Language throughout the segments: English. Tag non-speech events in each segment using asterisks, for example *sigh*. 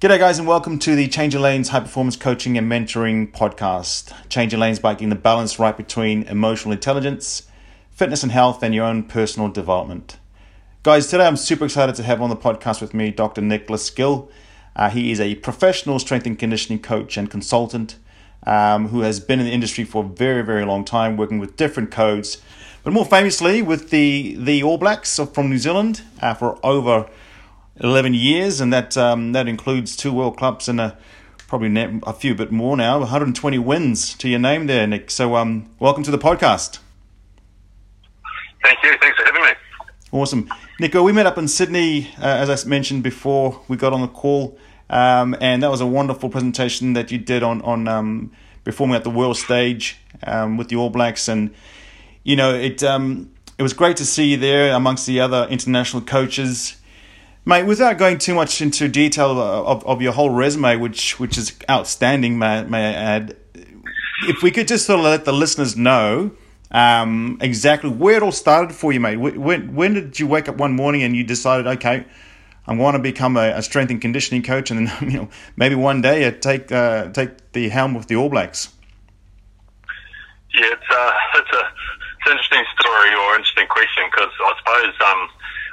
G'day, guys, and welcome to the Change Your Lanes High Performance Coaching and Mentoring Podcast. Change Your Lanes by getting the balance right between emotional intelligence, fitness and health, and your own personal development. Guys, today I'm super excited to have on the podcast with me Dr. Nicholas Gill. Uh, he is a professional strength and conditioning coach and consultant um, who has been in the industry for a very, very long time, working with different codes, but more famously with the, the All Blacks from New Zealand uh, for over 11 years, and that um, that includes two World Cups and a probably a few bit more now. 120 wins to your name there, Nick. So, um, welcome to the podcast. Thank you. Thanks for having me. Awesome, Nico. We met up in Sydney, uh, as I mentioned before. We got on the call, um, and that was a wonderful presentation that you did on on um, performing at the world stage um, with the All Blacks, and you know it. Um, it was great to see you there amongst the other international coaches Mate, without going too much into detail of, of your whole resume, which which is outstanding, may, may I add, if we could just sort of let the listeners know um, exactly where it all started for you, mate. When when did you wake up one morning and you decided, okay, I want to become a, a strength and conditioning coach, and then *laughs* you know maybe one day you take uh, take the helm with the All Blacks. Yeah, it's uh, it's a it's an interesting story or interesting question because I suppose um,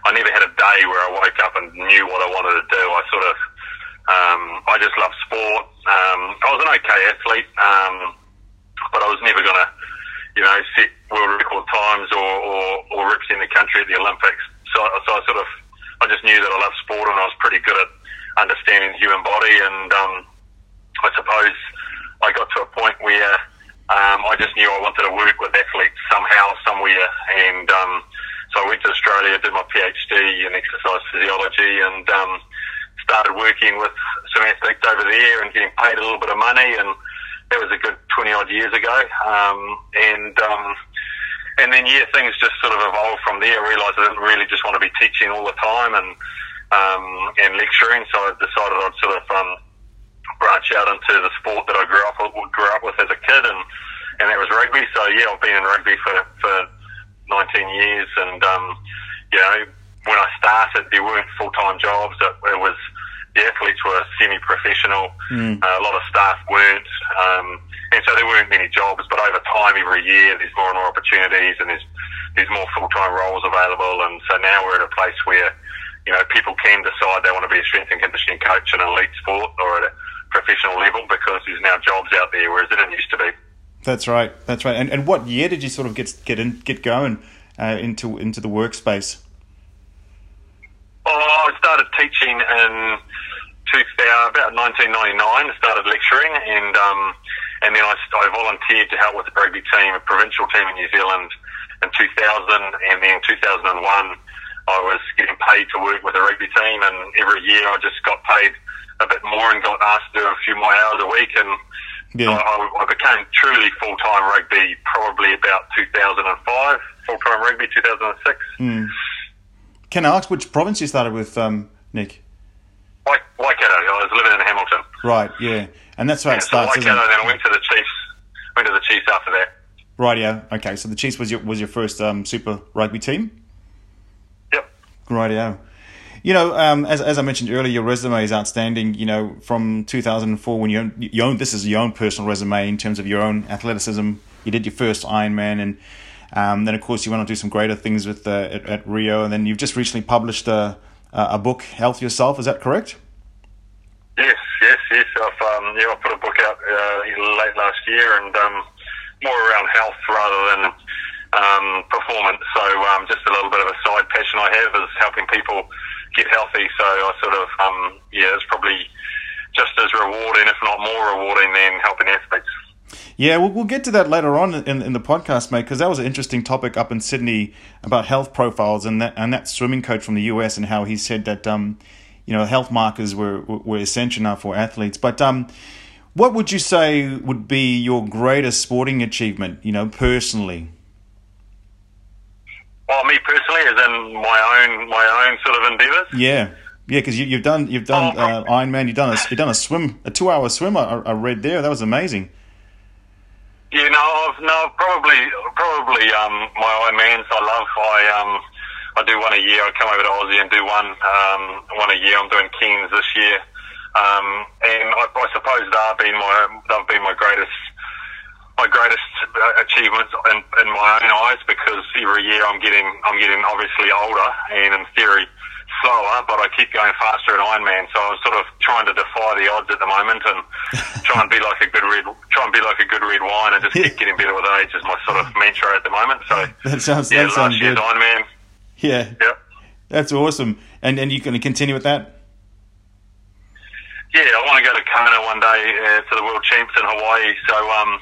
I never had a day where I woke up and knew what I wanted to do. I sort of, um, I just love sport. Um, I was an okay athlete, um, but I was never going to, you know, set world record times or, or, or represent the country at the Olympics. So, so I sort of, I just knew that I loved sport and I was pretty good at understanding the human body. And um, I suppose I got to a point where um, I just knew I wanted to work with athletes somehow, somewhere, and um, so I went to Australia, did my PhD in exercise physiology, and um, started working with some athletes over there and getting paid a little bit of money. And that was a good twenty odd years ago. Um, and um, and then yeah, things just sort of evolved from there. I realised I didn't really just want to be teaching all the time and um, and lecturing, so I decided I'd sort of um, branch out into the sport that I grew up grew up with as a kid, and and that was rugby. So yeah, I've been in rugby for for 19 years, and um, you know, when I started, there weren't full time jobs. It, it, was the athletes were semi professional. Mm. Uh, a lot of staff weren't, um, and so there weren't many jobs. But over time, every year, there's more and more opportunities, and there's there's more full time roles available. And so now we're at a place where you know people can decide they want to be a strength and conditioning coach in an elite sport or at a professional level because there's now jobs out there, whereas it didn't used to be. That's right. That's right. And and what year did you sort of get get in get going uh, into into the workspace? Oh, I started teaching in 2000, about 1999. Started lecturing, and um, and then I, I volunteered to help with the rugby team, a provincial team in New Zealand, in 2000, and then 2001. I was getting paid to work with a rugby team, and every year I just got paid a bit more and got asked to do a few more hours a week, and yeah. I, I became truly full time rugby probably about 2005, full time rugby 2006. Mm. Can I ask which province you started with, um, Nick? Waikato. I was living in Hamilton. Right, yeah. And that's how yeah, it starts. So Waikato, then I went to the Chiefs. Went to the Chiefs after that. Right, yeah. Okay, so the Chiefs was your was your first um, Super Rugby team. Yep. Right, yeah. You know, um, as, as I mentioned earlier, your resume is outstanding. You know, from 2004 when you own, you own this is your own personal resume in terms of your own athleticism. You did your first Ironman, and um, then of course you went on to do some greater things with uh, at, at, Rio, and then you've just recently published a a book, Health Yourself. Is that correct? Yes, yes, yes. I've um, yeah, I put a book out uh, late last year, and um, more around health rather than um, performance. So um, just a little bit of a side passion I have is helping people get healthy. So I sort of, um, yeah, it's probably just as rewarding, if not more rewarding, than helping athletes. Yeah, we'll, we'll get to that later on in, in the podcast, mate, because that was an interesting topic up in Sydney about health profiles and that and that swimming coach from the US and how he said that um, you know health markers were were essential now for athletes. But um, what would you say would be your greatest sporting achievement, you know, personally? Well, me personally, as in my own my own sort of endeavours. Yeah, yeah, because you, have done you've done oh, uh, Ironman, you've done a you've done a swim, a two hour swim. I, I read there that was amazing. Yeah, no, I've, no, probably probably um, my Ironmans. I love. I um, I do one a year. I come over to Aussie and do one um, one a year. I'm doing Cairns this year. Um, and I, I suppose they've been my they've been my greatest my greatest achievements in, in my own eyes because every year I'm getting I'm getting obviously older and in theory slower, but I keep going faster in Ironman. So I'm sort of trying to defy the odds at the moment and *laughs* try and be like a good red try and be like a good red wine and just keep getting better with age is my sort of mantra at the moment. So that sounds yeah, that sounds last good. Ironman. Yeah, Yep. that's awesome. And and you going to continue with that? Yeah, I want to go to Kona one day uh, to the World Champs in Hawaii. So, um,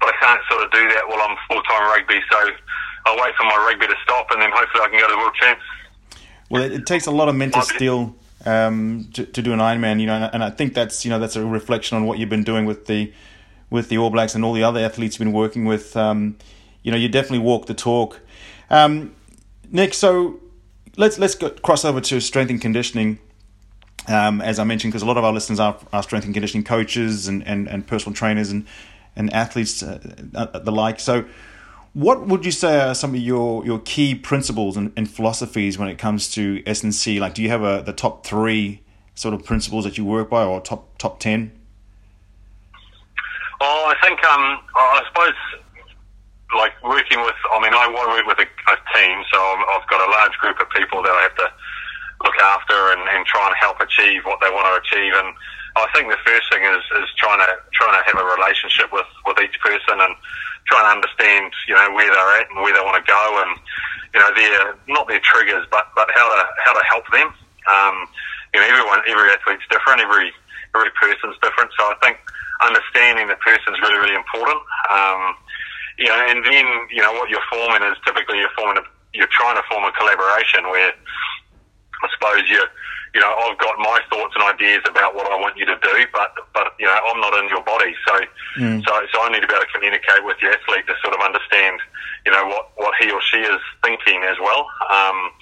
but I can't sort of do that while I'm full time rugby. So I'll wait for my rugby to stop, and then hopefully I can go to the World Champs. Well, it, it takes a lot of mental steel um, to, to do an Ironman, you know, and, and I think that's you know that's a reflection on what you've been doing with the with the All Blacks and all the other athletes you've been working with. Um, you know, you definitely walk the talk. Um, Nick, so let's let's go, cross over to strength and conditioning. Um, as I mentioned, because a lot of our listeners are, are strength and conditioning coaches and, and, and personal trainers and and athletes uh, uh, the like. So, what would you say are some of your, your key principles and, and philosophies when it comes to S and C? Like, do you have a the top three sort of principles that you work by, or top top ten? Oh, I think um, I suppose like working with. I mean, I work with a, a team, so I'm- I've got a large group of people that I have to look after and, and try and help achieve what they want to achieve. And I think the first thing is, is trying to trying to have a relationship with, with each person and trying to understand you know where they're at and where they want to go and you know their not their triggers but but how to how to help them. Um, you know everyone every athlete's different every every person's different so I think understanding the person is really really important. Um, you know and then you know what you're forming is typically you're forming a, you're trying to form a collaboration where I suppose you, you know, I've got my thoughts and ideas about what I want you to do, but but you know, I'm not in your body, so so so I need to be able to communicate with the athlete to sort of understand, you know, what what he or she is thinking as well. Um,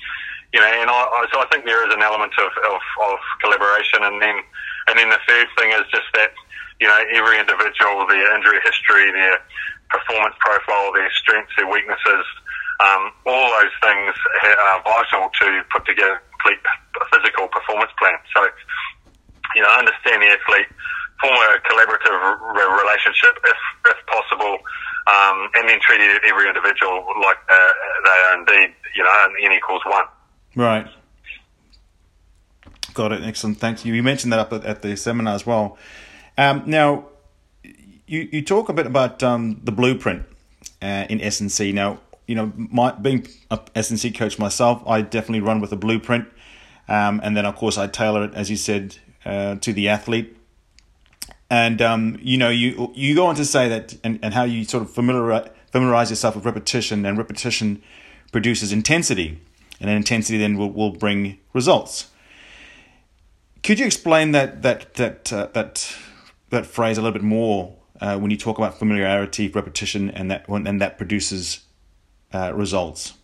you know, and I, I so I think there is an element of, of of collaboration, and then and then the third thing is just that, you know, every individual, their injury history, their performance profile, their strengths, their weaknesses, um, all those things are vital to put together complete physical performance plan. So, you know, understand the athlete, form a collaborative relationship if, if possible, um, and then treat every individual like uh, they are indeed, you know, an n equals one. Right. Got it. Excellent. Thank you. You mentioned that up at, at the seminar as well. Um, now, you, you talk a bit about um, the blueprint uh, in S&C. Now, you know, my, being a S&C coach myself, I definitely run with a blueprint. Um, and then, of course, I tailor it, as you said, uh, to the athlete. And, um, you know, you you go on to say that and, and how you sort of familiarize, familiarize yourself with repetition, and repetition produces intensity. And then intensity then will, will bring results. Could you explain that that that uh, that that phrase a little bit more uh, when you talk about familiarity, repetition, and that and that produces uh, results?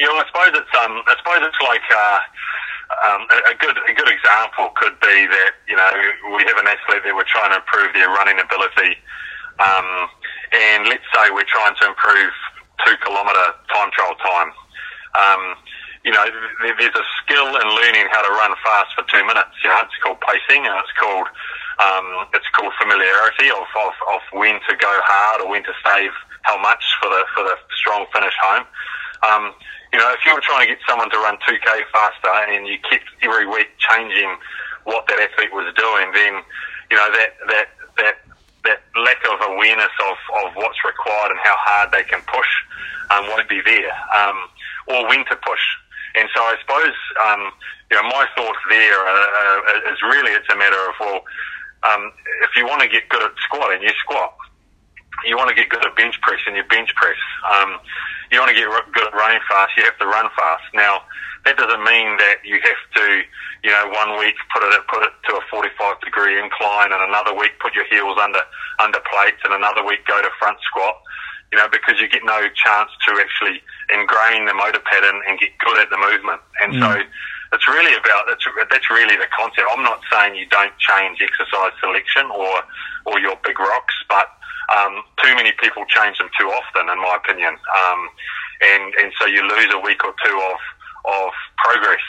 Know, I suppose it's um, I suppose it's like uh, um, a, a good a good example could be that you know we have an athlete that we're trying to improve their running ability, um, and let's say we're trying to improve two kilometre time trial time. Um, you know, there's a skill in learning how to run fast for two minutes. You know, it's called pacing, and it's called um, it's called familiarity of, of, of when to go hard or when to save how much for the for the strong finish home. Um, you know, if you were trying to get someone to run 2k faster and you kept every week changing what that athlete was doing, then you know that that that that lack of awareness of, of what's required and how hard they can push um, won't be there, um, or when to push. And so I suppose um, you know my thought there uh, is really it's a matter of well, um, if you want to get good at squatting, you squat. You want to get good at bench press, and you bench press. Um, you want to get good at running fast, you have to run fast. Now, that doesn't mean that you have to, you know, one week put it put it to a 45 degree incline, and another week put your heels under under plates, and another week go to front squat. You know, because you get no chance to actually ingrain the motor pattern and get good at the movement. And so, it's really about that's that's really the concept. I'm not saying you don't change exercise selection or or your big rocks, but um, too many people change them too often, in my opinion. Um, and and so you lose a week or two of of progress.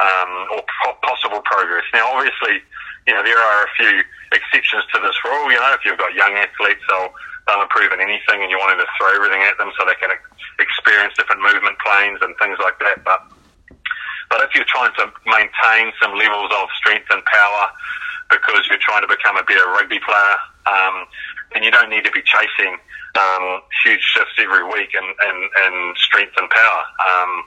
um, or possible progress. Now, obviously, you know there are a few exceptions to this rule. You know, if you've got young athletes, they'll they'll improve in anything, and you want to throw everything at them so they can experience different movement planes and things like that. But but if you're trying to maintain some levels of strength and power because you're trying to become a better rugby player, um, then you don't need to be chasing um, huge shifts every week and, in, in strength and power. Um,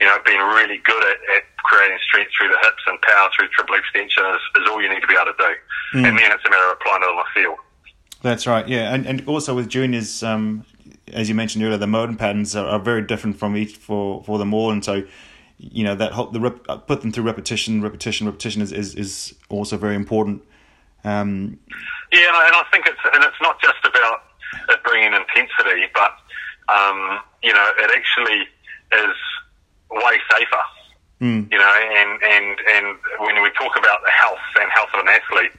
you know, being really good at, at creating strength through the hips and power through triple extension is, is all you need to be able to do. Mm. And then it's a matter of applying it on the field. That's right, yeah. And, and also with juniors, um, as you mentioned earlier, the motor patterns are, are, very different from each for, for them all. And so, you know, that whole, the rep, put them through repetition, repetition, repetition is, is, is also very important. Um, yeah, and I, and I think it's, and it's not just about it bringing intensity, but, um, you know, it actually is way safer. Mm. You know, and, and, and when we talk about the health and health of an athlete,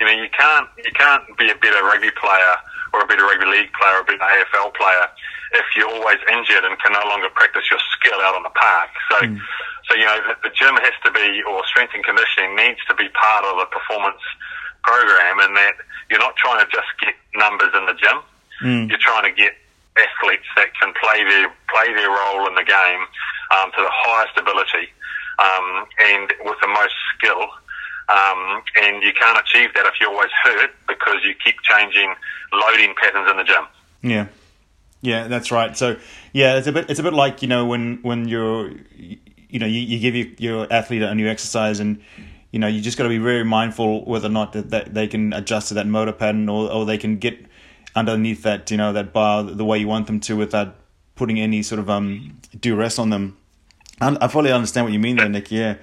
you know, you can't, you can't be a better rugby player or a better rugby league player or a better AFL player if you're always injured and can no longer practice your skill out on the park. So, mm. so you know, the, the gym has to be, or strength and conditioning needs to be part of the performance program, and that you're not trying to just get numbers in the gym. Mm. You're trying to get athletes that can play their play their role in the game um, to the highest ability um, and with the most skill. Um, and you can't achieve that if you're always hurt because you keep changing loading patterns in the gym. Yeah. Yeah, that's right. So, yeah, it's a bit it's a bit like you know when when you're you know you, you give your, your athlete a new exercise and you know you just got to be very mindful whether or not that, that they can adjust to that motor pattern or, or they can get underneath that you know that bar the way you want them to without putting any sort of um duress on them. And I fully understand what you mean there, Nick. Yeah,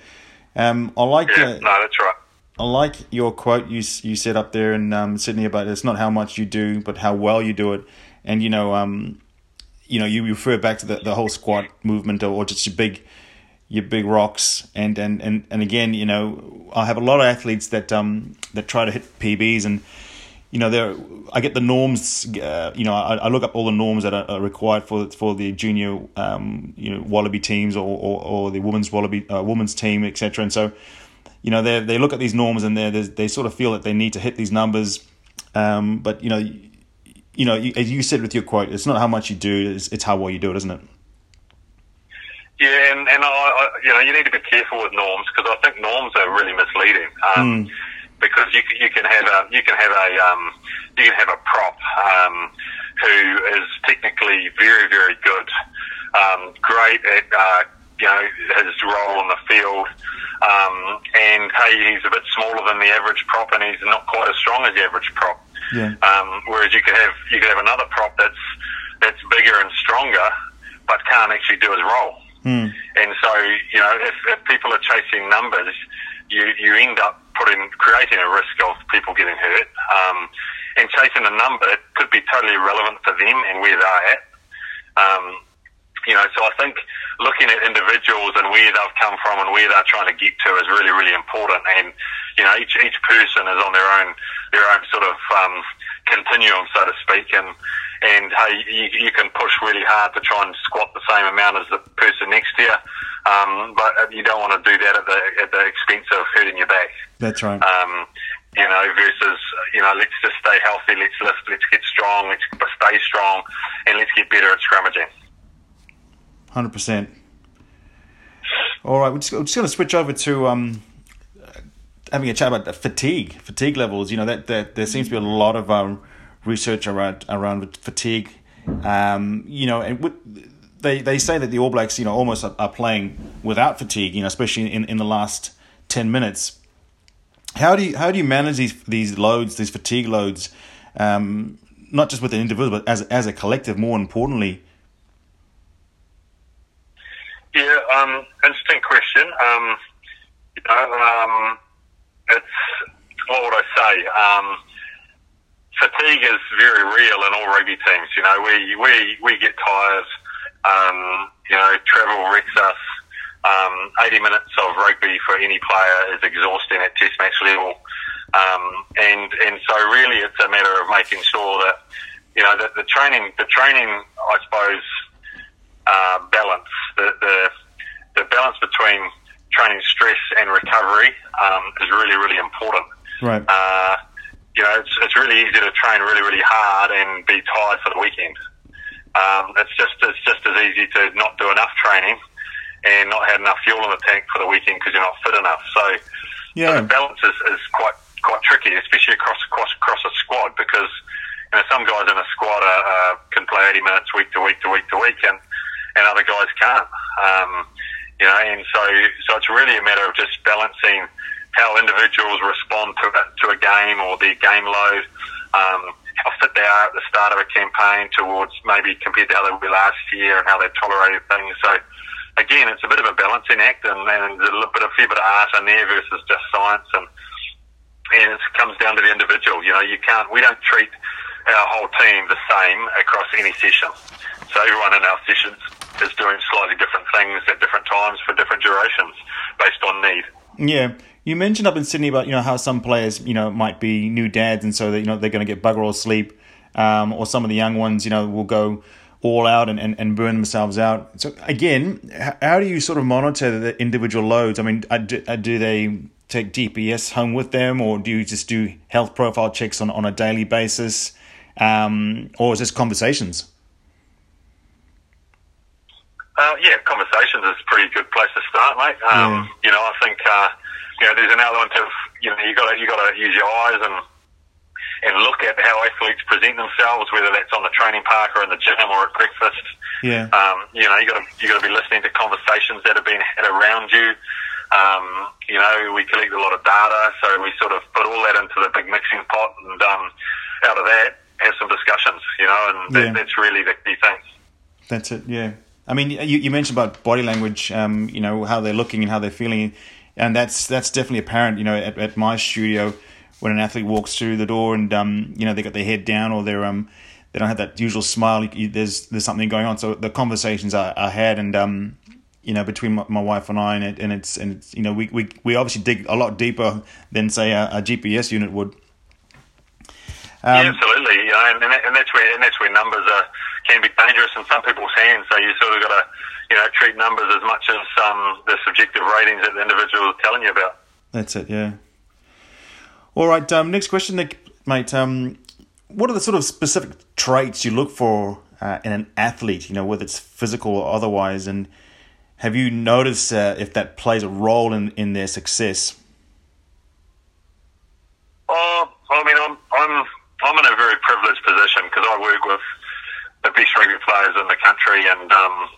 um, I like. Yeah, uh, no, that's right. I like your quote you you said up there in um, Sydney about it's not how much you do, but how well you do it. And you know, um, you know, you refer back to the, the whole squat movement or just your big your big rocks and, and, and, and again, you know, I have a lot of athletes that um that try to hit PBs and you know, there I get the norms. Uh, you know, I, I, look up all the norms that are, are, required for for the junior, um, you know, wallaby teams or, or, or the women's wallaby uh, women's team, etc. And so, you know, they they look at these norms and they they sort of feel that they need to hit these numbers. Um, but you know, you, you know, you, as you said with your quote, it's not how much you do; it's, it's how well you do it, isn't it? Yeah, and, and I, I, you know, you need to be careful with norms because I think norms are really misleading. Um, mm because you you can have a you can have a um, you can have a prop um, who is technically very very good, um, great at uh, you know his role on the field, um, and hey he's a bit smaller than the average prop and he's not quite as strong as the average prop. Yeah. Um, whereas you could have you could have another prop that's that's bigger and stronger, but can't actually do his role. Mm. And so you know if, if people are chasing numbers, you you end up putting creating a risk of people getting hurt. Um, and chasing a number it could be totally irrelevant for them and where they're at. Um, you know, so I think looking at individuals and where they've come from and where they're trying to get to is really, really important. And you know, each each person is on their own their own sort of um, continuum, so to speak. And and hey, you, you can push really hard to try and squat the same amount as the person next to you. Um, but you don't want to do that at the at the expense of hurting your back. That's right. Um, you know, versus you know, let's just stay healthy, let's lift, let's get strong, let's stay strong, and let's get better at scrummaging. Hundred percent. All right, we're just, we're just going to switch over to um, having a chat about fatigue, fatigue levels. You know that, that there seems to be a lot of um, research around around fatigue. Um, you know, and with, they they say that the All Blacks, you know, almost are, are playing without fatigue. You know, especially in, in the last ten minutes. How do you how do you manage these these loads, these fatigue loads, um, not just with an individual, but as as a collective? More importantly. Yeah, um, interesting question. Um, you know, um, it's what would I say? Um, fatigue is very real in all rugby teams. You know, we we we get tired um, you know, travel wrecks us. Um, 80 minutes of rugby for any player is exhausting at test match level. Um, and, and so really it's a matter of making sure that, you know, that the training, the training, I suppose, uh, balance, the, the, the balance between training stress and recovery um, is really, really important. Right. Uh, you know, it's, it's really easy to train really, really hard and be tired for the weekend. Um, it's just it's just as easy to not do enough training and not have enough fuel in the tank for the weekend because you're not fit enough. So, yeah. so the balance is, is quite quite tricky, especially across across across a squad because you know some guys in a squad are, uh, can play 80 minutes week to week to week to week, and and other guys can't. Um, you know, and so so it's really a matter of just balancing how individuals respond to a, to a game or their game load, um, how fit they are at the start of a campaign towards maybe compared to how they were last year and how they tolerated things. So again, it's a bit of a balancing act and, and there's a little bit of a fair bit of art in there versus just science and and it comes down to the individual. You know, you can't we don't treat our whole team the same across any session. So everyone in our sessions is doing slightly different things at different times for different durations based on need. Yeah. You mentioned up in Sydney about you know how some players you know might be new dads and so that you know they're going to get bugger all sleep, um, or some of the young ones you know will go all out and, and, and burn themselves out. So again, how do you sort of monitor the individual loads? I mean, do, do they take GPS home with them, or do you just do health profile checks on, on a daily basis, um, or is this conversations? Uh, yeah, conversations is a pretty good place to start, mate. Um, yeah. You know, I think uh, you know there's an element of you know you got to you got to use your eyes and and look at how athletes present themselves, whether that's on the training park or in the gym or at breakfast. Yeah. Um, you know, you got to you got to be listening to conversations that have been had around you. Um, you know, we collect a lot of data, so we sort of put all that into the big mixing pot, and um, out of that, have some discussions. You know, and that, yeah. that's really the key thing. That's it. Yeah. I mean, you, you mentioned about body language. Um, you know how they're looking and how they're feeling, and that's that's definitely apparent. You know, at, at my studio, when an athlete walks through the door and um, you know they got their head down or they're um, they don't have that usual smile. You, there's there's something going on. So the conversations are, are had and um, you know between my, my, wife and I and, it, and it's and it's you know we, we we obviously dig a lot deeper than say a, a GPS unit would. Um, yeah, absolutely. You know, and, and that's where and that's where numbers are can be dangerous in some people's hands. So you sort of got to you know treat numbers as much as um, the subjective ratings that the individual is telling you about. That's it. Yeah. All right. Um, next question, Nick, mate. Um, what are the sort of specific traits you look for uh, in an athlete? You know, whether it's physical or otherwise, and have you noticed uh, if that plays a role in, in their success? Oh, I mean, I'm I'm I'm in a very privileged position because I work with the best rugby players in the country, and um,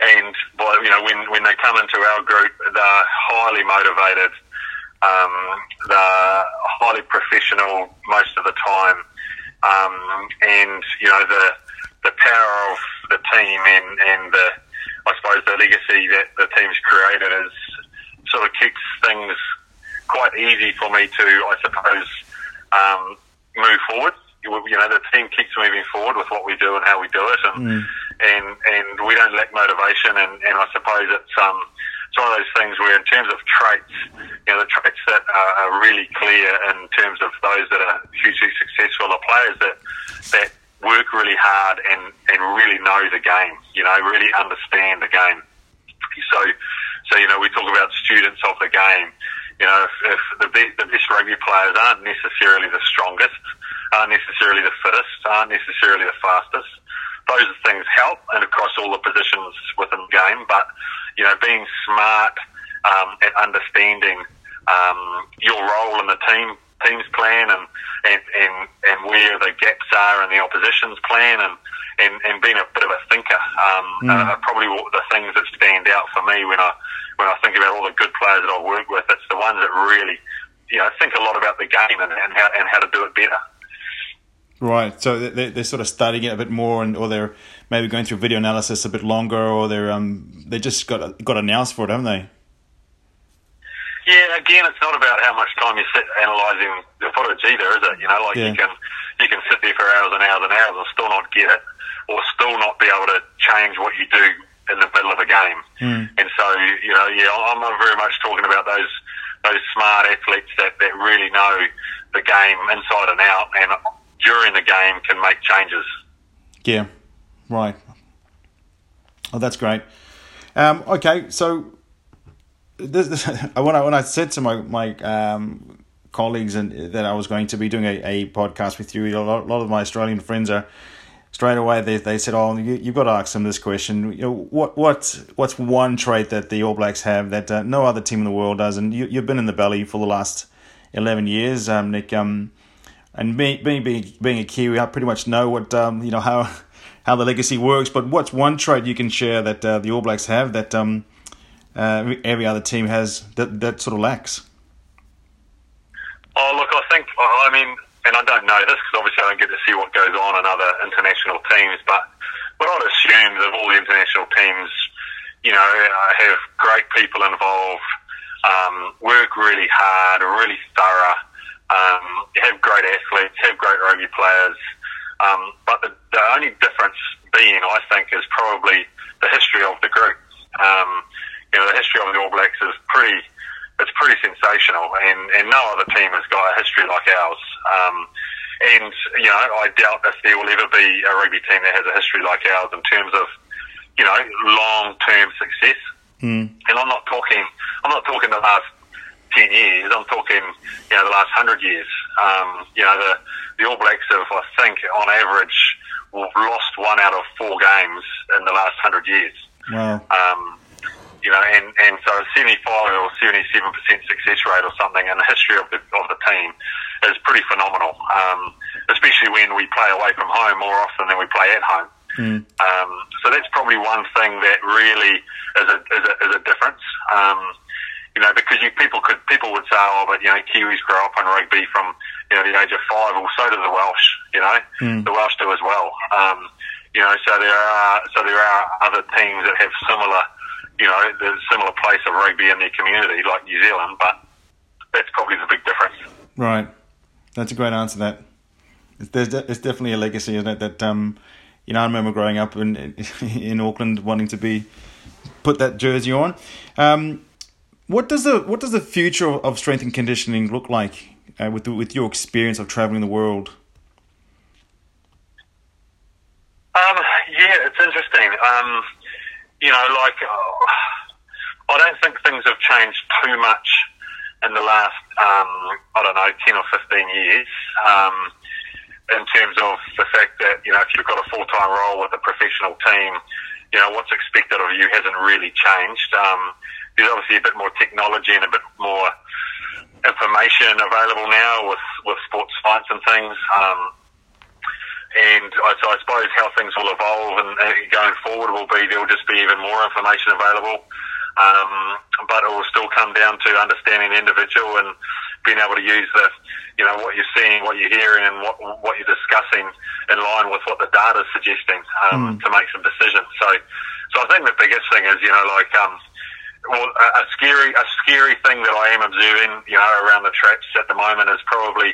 and by, you know when when they come into our group, they're highly motivated um, they're highly professional most of the time, um, and you know the the power of the team and and the I suppose the legacy that the team's created is sort of keeps things quite easy for me to I suppose um, move forward. You know, the team keeps moving forward with what we do and how we do it, and mm. and and we don't lack motivation. And, and I suppose it's um, it's one of those things where, in terms of traits, you know, the traits that are, are really clear in terms of those that are hugely successful are players that that work really hard and and really know the game. You know, really understand the game. So, so you know, we talk about students of the game. You know, if, if the, best, the best rugby players aren't necessarily the strongest, aren't necessarily the fittest, aren't necessarily the fastest, those things help and across all the positions within the game. But you know, being smart um, and understanding um, your role in the team team's plan and, and, and, and where the gaps are in the opposition's plan and, and, and being a bit of a thinker um, mm. are probably the things that stand out for me when I when I think about all the good players that I work with. It's the ones that really you know think a lot about the game and, and how and how to do it better. Right. So they're, they're sort of studying it a bit more, and or they're maybe going through video analysis a bit longer, or they're um they just got got an for it, haven't they? Yeah. Again, it's not about how much time you sit analysing the footage either, is it? You know, like yeah. you can you can sit there for hours and hours and hours and still not get it, or still not be able to change what you do in the middle of a game. Mm. And so, you know, yeah, I'm very much talking about those those smart athletes that, that really know the game inside and out, and during the game can make changes. Yeah, right. Oh, that's great. Um, okay, so this, this, *laughs* when I when I said to my my um, colleagues and that I was going to be doing a, a podcast with you, a lot, a lot of my Australian friends are straight away they, they said, "Oh, you, you've got to ask them this question. You know, what what what's one trait that the All Blacks have that uh, no other team in the world does?" And you, you've been in the belly for the last eleven years, um, Nick. Um, and being being being a Kiwi, I pretty much know what um, you know how how the legacy works. But what's one trait you can share that uh, the All Blacks have that um, uh, every other team has that that sort of lacks? Oh, look, I think I mean, and I don't know this because obviously I don't get to see what goes on in other international teams, but but I'd assume that all the international teams, you know, have great people involved, um, work really hard, really thorough um, have great athletes, have great rugby players, um, but the, the only difference being, I think, is probably the history of the group. Um, you know, the history of the All Blacks is pretty, it's pretty sensational, and, and no other team has got a history like ours. Um, and you know, I doubt if there will ever be a rugby team that has a history like ours in terms of, you know, long-term success. Mm. And I'm not talking, I'm not talking the last 10 years. I'm talking, you know, the last 100 years. Um, you know, the, the All Blacks have, I think, on average, lost one out of four games in the last 100 years. Wow. Um, you know, and, and so 75 or 77% success rate or something in the history of the, of the team is pretty phenomenal, um, especially when we play away from home more often than we play at home. Mm. Um, so that's probably one thing that really is a, is a, is a difference. Um, you know, because you, people could people would say, oh, but you know, Kiwis grow up on rugby from you know the age of five. Well, so do the Welsh. You know, mm. the Welsh do as well. Um, you know, so there are so there are other teams that have similar, you know, the similar place of rugby in their community, like New Zealand. But that's probably the big difference. Right, that's a great answer. That there's it's definitely a legacy, isn't it? That um, you know, I remember growing up in *laughs* in Auckland wanting to be put that jersey on. Um, what does the what does the future of strength and conditioning look like uh, with the, with your experience of traveling the world? Um, yeah, it's interesting. Um, you know, like uh, I don't think things have changed too much in the last um, I don't know ten or fifteen years. Um, in terms of the fact that you know if you've got a full time role with a professional team, you know what's expected of you hasn't really changed. Um, there's obviously a bit more technology and a bit more information available now with, with sports science and things. Um, and I, so I suppose how things will evolve and, and going forward will be there will just be even more information available. Um, but it will still come down to understanding the individual and being able to use the, you know, what you're seeing, what you're hearing, and what what you're discussing in line with what the data is suggesting um, mm. to make some decisions. So, so I think the biggest thing is, you know, like um, well, a, a scary a scary thing that I am observing, you know, around the traps at the moment is probably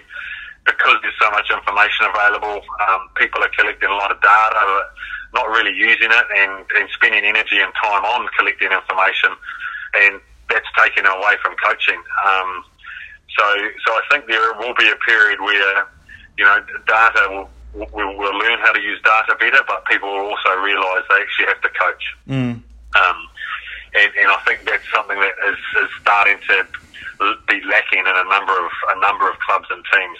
because there's so much information available. Um, people are collecting a lot of data, but not really using it, and, and spending energy and time on collecting information, and that's taken away from coaching. Um, so, so I think there will be a period where, you know, data will. We'll, we'll learn how to use data better, but people will also realise they actually have to coach. Mm. Um, and, and I think that's something that is, is starting to be lacking in a number of a number of clubs and teams.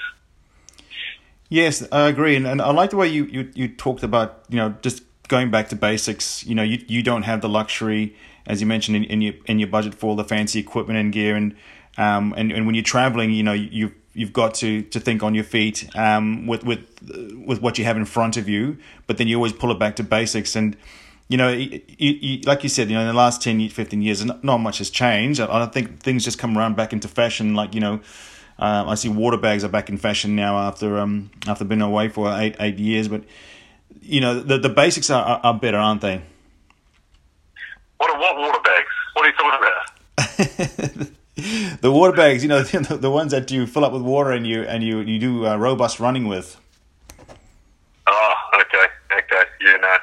Yes, I agree, and, and I like the way you, you, you talked about you know just going back to basics. You know, you you don't have the luxury, as you mentioned, in, in your in your budget for all the fancy equipment and gear, and um and, and when you're traveling, you know you you've got to, to think on your feet um with with with what you have in front of you, but then you always pull it back to basics and you know, you, you, like you said, you know, in the last 10, 15 years, not, much has changed. I, I think things just come around back into fashion. Like, you know, uh, I see water bags are back in fashion now after um after being away for eight eight years. But you know, the the basics are, are, are better, aren't they? What are what water bags? What are you talking about? *laughs* the water bags, you know, *laughs* the, the ones that you fill up with water and you and you you do uh, robust running with. Oh, okay, okay, yeah, no.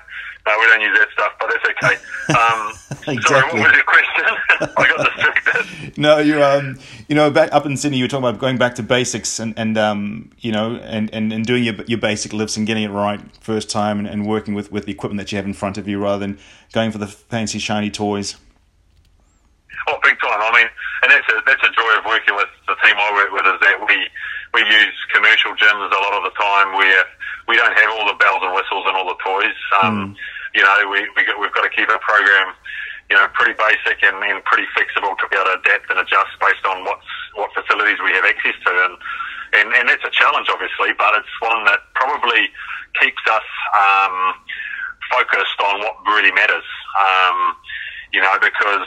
No, we don't use that stuff, but that's okay. *laughs* Um, exactly. Sorry, what was your question? *laughs* I got distracted. no, you um, you know, back up in Sydney, you were talking about going back to basics and and um, you know, and, and, and doing your your basic lifts and getting it right first time, and, and working with with the equipment that you have in front of you, rather than going for the fancy shiny toys. Oh, big time. I mean, and that's a that's a joy of working with the team I work with is that we we use commercial gyms a lot of the time where we don't have all the bells and whistles and all the toys. Um, mm. You know, we, we we've got to keep a program, you know, pretty basic and, and pretty flexible to be able to adapt and adjust based on what's what facilities we have access to. And and, and that's a challenge, obviously, but it's one that probably keeps us um, focused on what really matters. Um, you know, because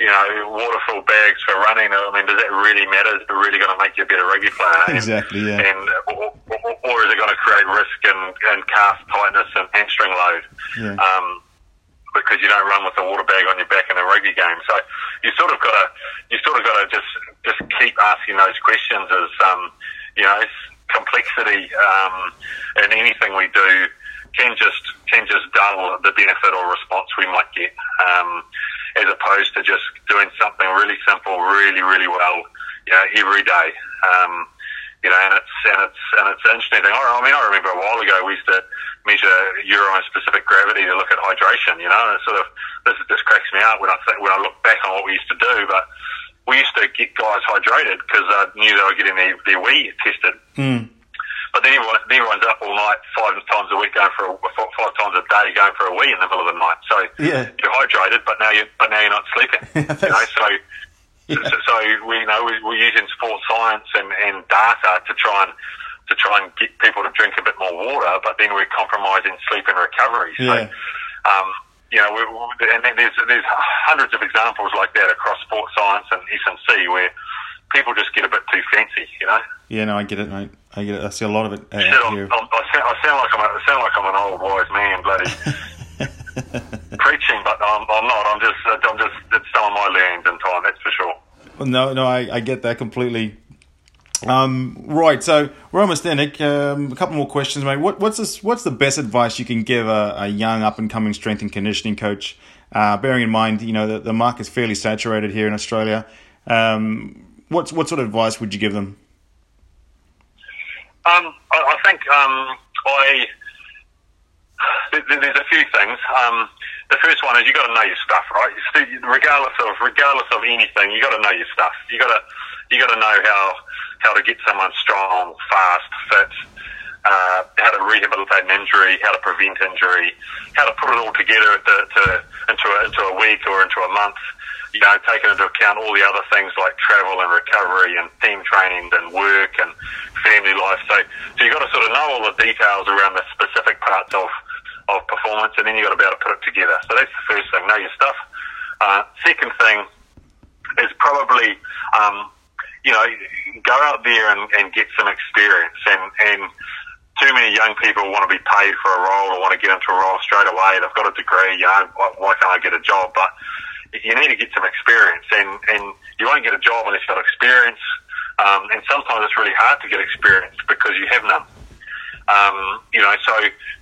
you know, waterfall bags for running. I mean, does that really matter? Is it really going to make you a better rugby player? *laughs* Exactly, yeah. And or, or, or is it going to create risk and, and calf tightness and hamstring load? Yeah. Um, because you don't run with a water bag on your back in a rugby game. So you sort of got to you sort of got to just just keep asking those questions. As um, you know, complexity um, in anything we do can just can just dull the benefit or response we might get. Um, as opposed to just doing something really simple, really, really well, you know, every day. Um, you know, and it's and it's and it's interesting thing. I mean, I remember a while ago we used to measure and specific gravity to look at hydration. You know, and it sort of this just cracks me up when I think when I look back on what we used to do. But we used to get guys hydrated because I knew they were getting their their wee tested. Mm. But then everyone, everyone's up all night, five times a week, going for a, five times a day, going for a wee in the middle of the night. So yeah. you're hydrated, but now you're but now you're not sleeping. *laughs* you know, so, *laughs* yeah. so so we you know we, we're using sports science and, and data to try and to try and get people to drink a bit more water, but then we're compromising sleep and recovery. So, yeah. um, you know, we, and there's there's hundreds of examples like that across sports science and S&C where people just get a bit too fancy, you know. Yeah, no, I get it, mate. I get it. I see a lot of it uh, Shit, here. I'm, I'm, sound, I sound like I'm a, I sound like I'm an old wise man, bloody *laughs* preaching, but I'm, I'm not. I'm just I'm just it's some of my learnings in time. That's for sure. Well, no, no, I, I get that completely. Um, right, so we're almost there, Nick. Um, a couple more questions, mate. What, what's this, What's the best advice you can give a, a young up and coming strength and conditioning coach? Uh, bearing in mind, you know, the, the market is fairly saturated here in Australia. Um, what's what sort of advice would you give them? Um, I, I, think um, I there's a few things. Um, the first one is you got to know your stuff, right? Regardless of regardless of anything, you got to know your stuff. You got to you got to know how how to get someone strong, fast, fit, uh, how to rehabilitate an injury, how to prevent injury, how to put it all together to, to, into a, into a week or into a month you know, taking into account all the other things like travel and recovery and team training and work and family life. So, so you've got to sort of know all the details around the specific parts of, of performance and then you've got to be able to put it together. So that's the first thing, know your stuff. Uh, second thing is probably, um, you know, go out there and, and get some experience and, and too many young people want to be paid for a role or want to get into a role straight away. They've got a degree, you know, why, why can't I get a job? But you need to get some experience, and and you won't get a job unless you've got experience. Um, and sometimes it's really hard to get experience because you have none. Um, you know, so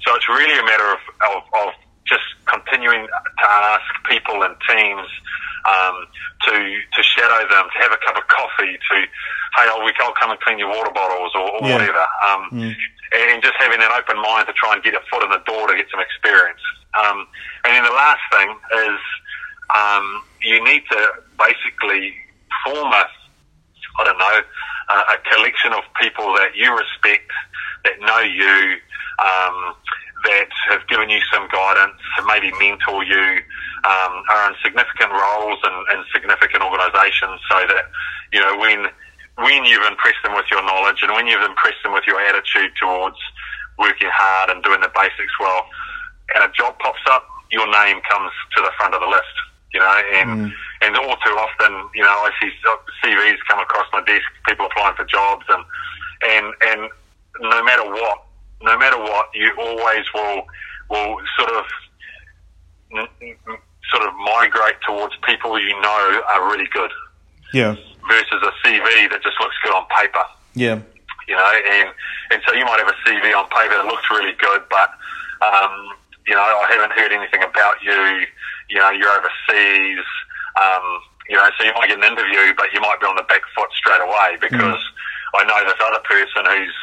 so it's really a matter of, of, of just continuing to ask people and teams um, to to shadow them, to have a cup of coffee, to hey, I'll, I'll come and clean your water bottles or, or yeah. whatever, um, mm. and just having an open mind to try and get a foot in the door to get some experience. Um, and then the last thing is um, you need to basically form a, I don't know, uh, a collection of people that you respect, that know you, um, that have given you some guidance, maybe mentor you, um, are in significant roles and, and significant organisations, so that you know when when you've impressed them with your knowledge and when you've impressed them with your attitude towards working hard and doing the basics well, and a job pops up, your name comes to the front of the list you know, and mm. and all too often, you know, I see CVs come across my desk, people applying for jobs, and and and no matter what, no matter what, you always will will sort of sort of migrate towards people you know are really good. Yeah. Versus a CV that just looks good on paper. Yeah. You know, and and so you might have a CV on paper that looks really good, but um, you know, I haven't heard anything about you you know, you're overseas, um, you know, so you might get an interview, but you might be on the back foot straight away because mm. I know this other person who's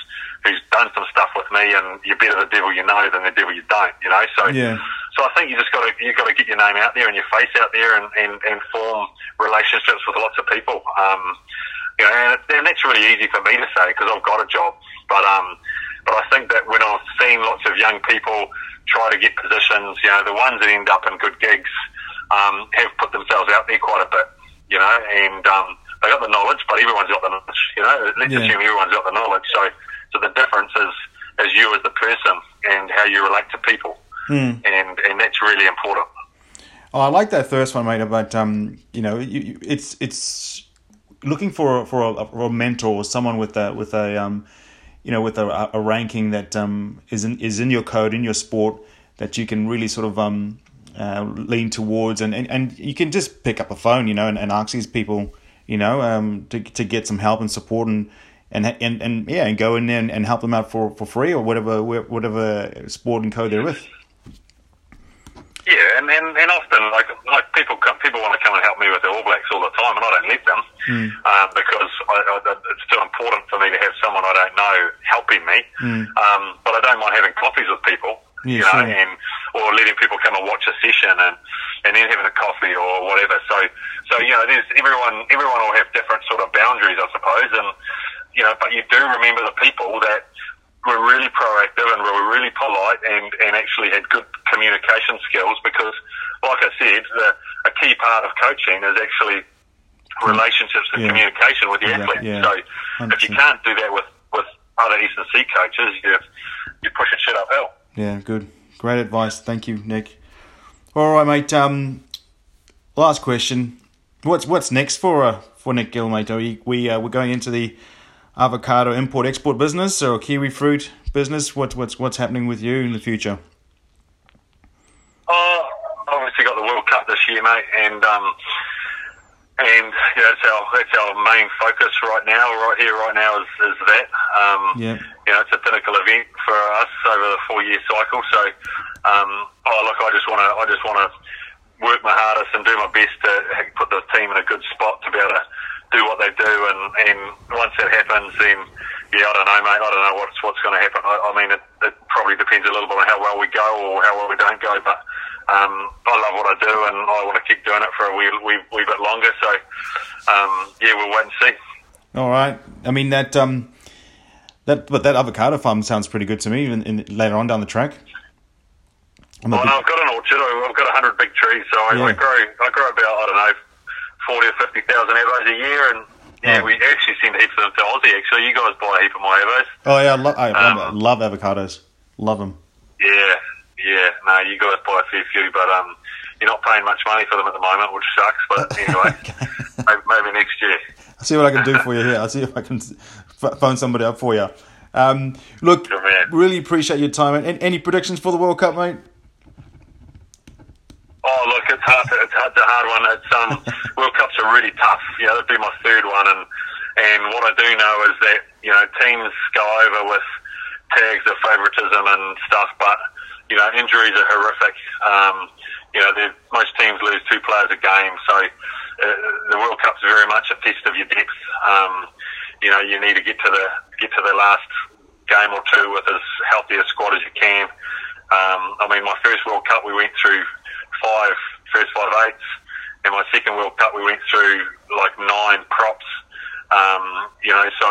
who's done some stuff with me, and you're better the devil you know than the devil you don't, you know. So, yeah. so I think you just got to you got to get your name out there and your face out there and, and, and form relationships with lots of people. Um, you know, and, and that's really easy for me to say because I've got a job. But um, but I think that when I've seen lots of young people try to get positions, you know, the ones that end up in good gigs um, have put themselves out there quite a bit. You know, and um, they got the knowledge, but everyone's got the knowledge. You know, let's yeah. assume everyone's got the knowledge. So so the difference is is you as the person and how you relate to people, mm. and and that's really important. Oh, I like that first one, mate. About um, you know, you, it's it's looking for for a, for a mentor or someone with a with a um, you know, with a, a ranking that um is in is in your code in your sport that you can really sort of um uh, lean towards and, and and you can just pick up a phone, you know, and, and ask these people, you know, um to to get some help and support and and and, and yeah, and go in there and, and help them out for, for free or whatever whatever sport and code they're with. Yeah, and, and, and often like like people come, people want to come and help me with the All Blacks all the time, and I don't let them mm. um, because I, I, it's too important for me to have someone I don't know helping me. Mm. Um, but I don't mind having coffees with people, yeah, you know, sure. and or letting people come and watch a session and and then having a coffee or whatever. So so you know, there's everyone everyone will have different sort of boundaries, I suppose, and you know, but you do remember the people that were really proactive and were really polite and, and actually had good communication skills because, like I said, the, a key part of coaching is actually relationships and yeah. communication with the yeah, athlete. Yeah, so 100%. if you can't do that with, with other S and C coaches, you're, you're pushing shit uphill. Yeah, good. Great advice. Thank you, Nick. All right, mate. Um, last question. What's what's next for uh, for Nick Gill, mate? Are we we uh, we're going into the avocado import export business or kiwi fruit business? What, what's what's happening with you in the future? Oh, obviously got the World Cup this year, mate, and um, and yeah, that's our that's our main focus right now. Right here, right now is, is that. Um, yeah. You know, it's a pinnacle event for us over the four year cycle. So, um, oh look, I just want to I just want to work my hardest and do my best to put the team in a good spot to be able to do what they do, and, and once that happens, then yeah, I don't know, mate. I don't know what's what's going to happen. I, I mean, it, it probably depends a little bit on how well we go or how well we don't go, but um, I love what I do, and I want to keep doing it for a wee, wee, wee bit longer. So um, yeah, we'll wait and see. All right. I mean that um, that but that avocado farm sounds pretty good to me. In, in later on down the track. Oh, no, I've got an orchard. I've got a hundred big trees, so I, yeah. I grow I grow about I don't know forty or fifty thousand avos a year, and yeah, oh. we actually send heaps of them to Aussie. Actually, you guys buy a heap of my avos. Oh yeah, I, lo- I um, love, avocados. Love them. Yeah, yeah. No, you guys buy a fair few, but um, you're not paying much money for them at the moment, which sucks. But *laughs* anyway, maybe, maybe, next year. I'll see what I can do for you here. I'll see if I can phone somebody up for you. Um, look, really appreciate your time. And any predictions for the World Cup, mate? Oh, look, it's hard. To, it's hard, a hard one. It's um, *laughs* World Cups are really tough. You know, it'll be my third one, and and what I do know is that you know teams go over with tags of favouritism and stuff, but you know injuries are horrific. Um, you know, most teams lose two players a game, so uh, the World Cup's very much a test of your depth. Um, you know, you need to get to the get to the last game or two with as healthy a squad as you can. Um, I mean, my first World Cup, we went through five first five eights. In my second World Cup, we went through like nine props. Um, you know, so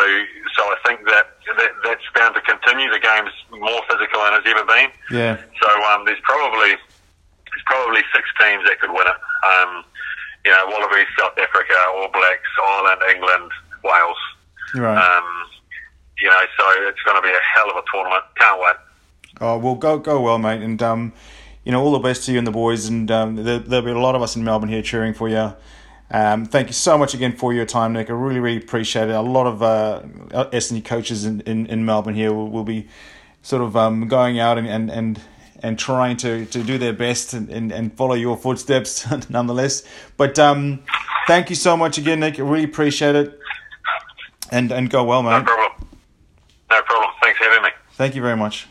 so I think that, that that's bound to continue. The game's more physical than it's ever been. Yeah. So um, there's probably there's probably six teams that could win it. Um, you know, Wallabies, South Africa, All Blacks, Ireland, England, Wales. Right. Um, you know, so it's going to be a hell of a tournament. Can't wait. Oh, well, go go well, mate, and um, you know, all the best to you and the boys. And um, there, will be a lot of us in Melbourne here cheering for you. Um, thank you so much again for your time, Nick. I really, really appreciate it. A lot of uh, coaches in, in, in Melbourne here will, will be sort of um, going out and, and, and, and trying to, to do their best and, and, and follow your footsteps *laughs* nonetheless. But um, thank you so much again, Nick. I really appreciate it. And, and go well, mate. No problem. No problem. Thanks for having me. Thank you very much.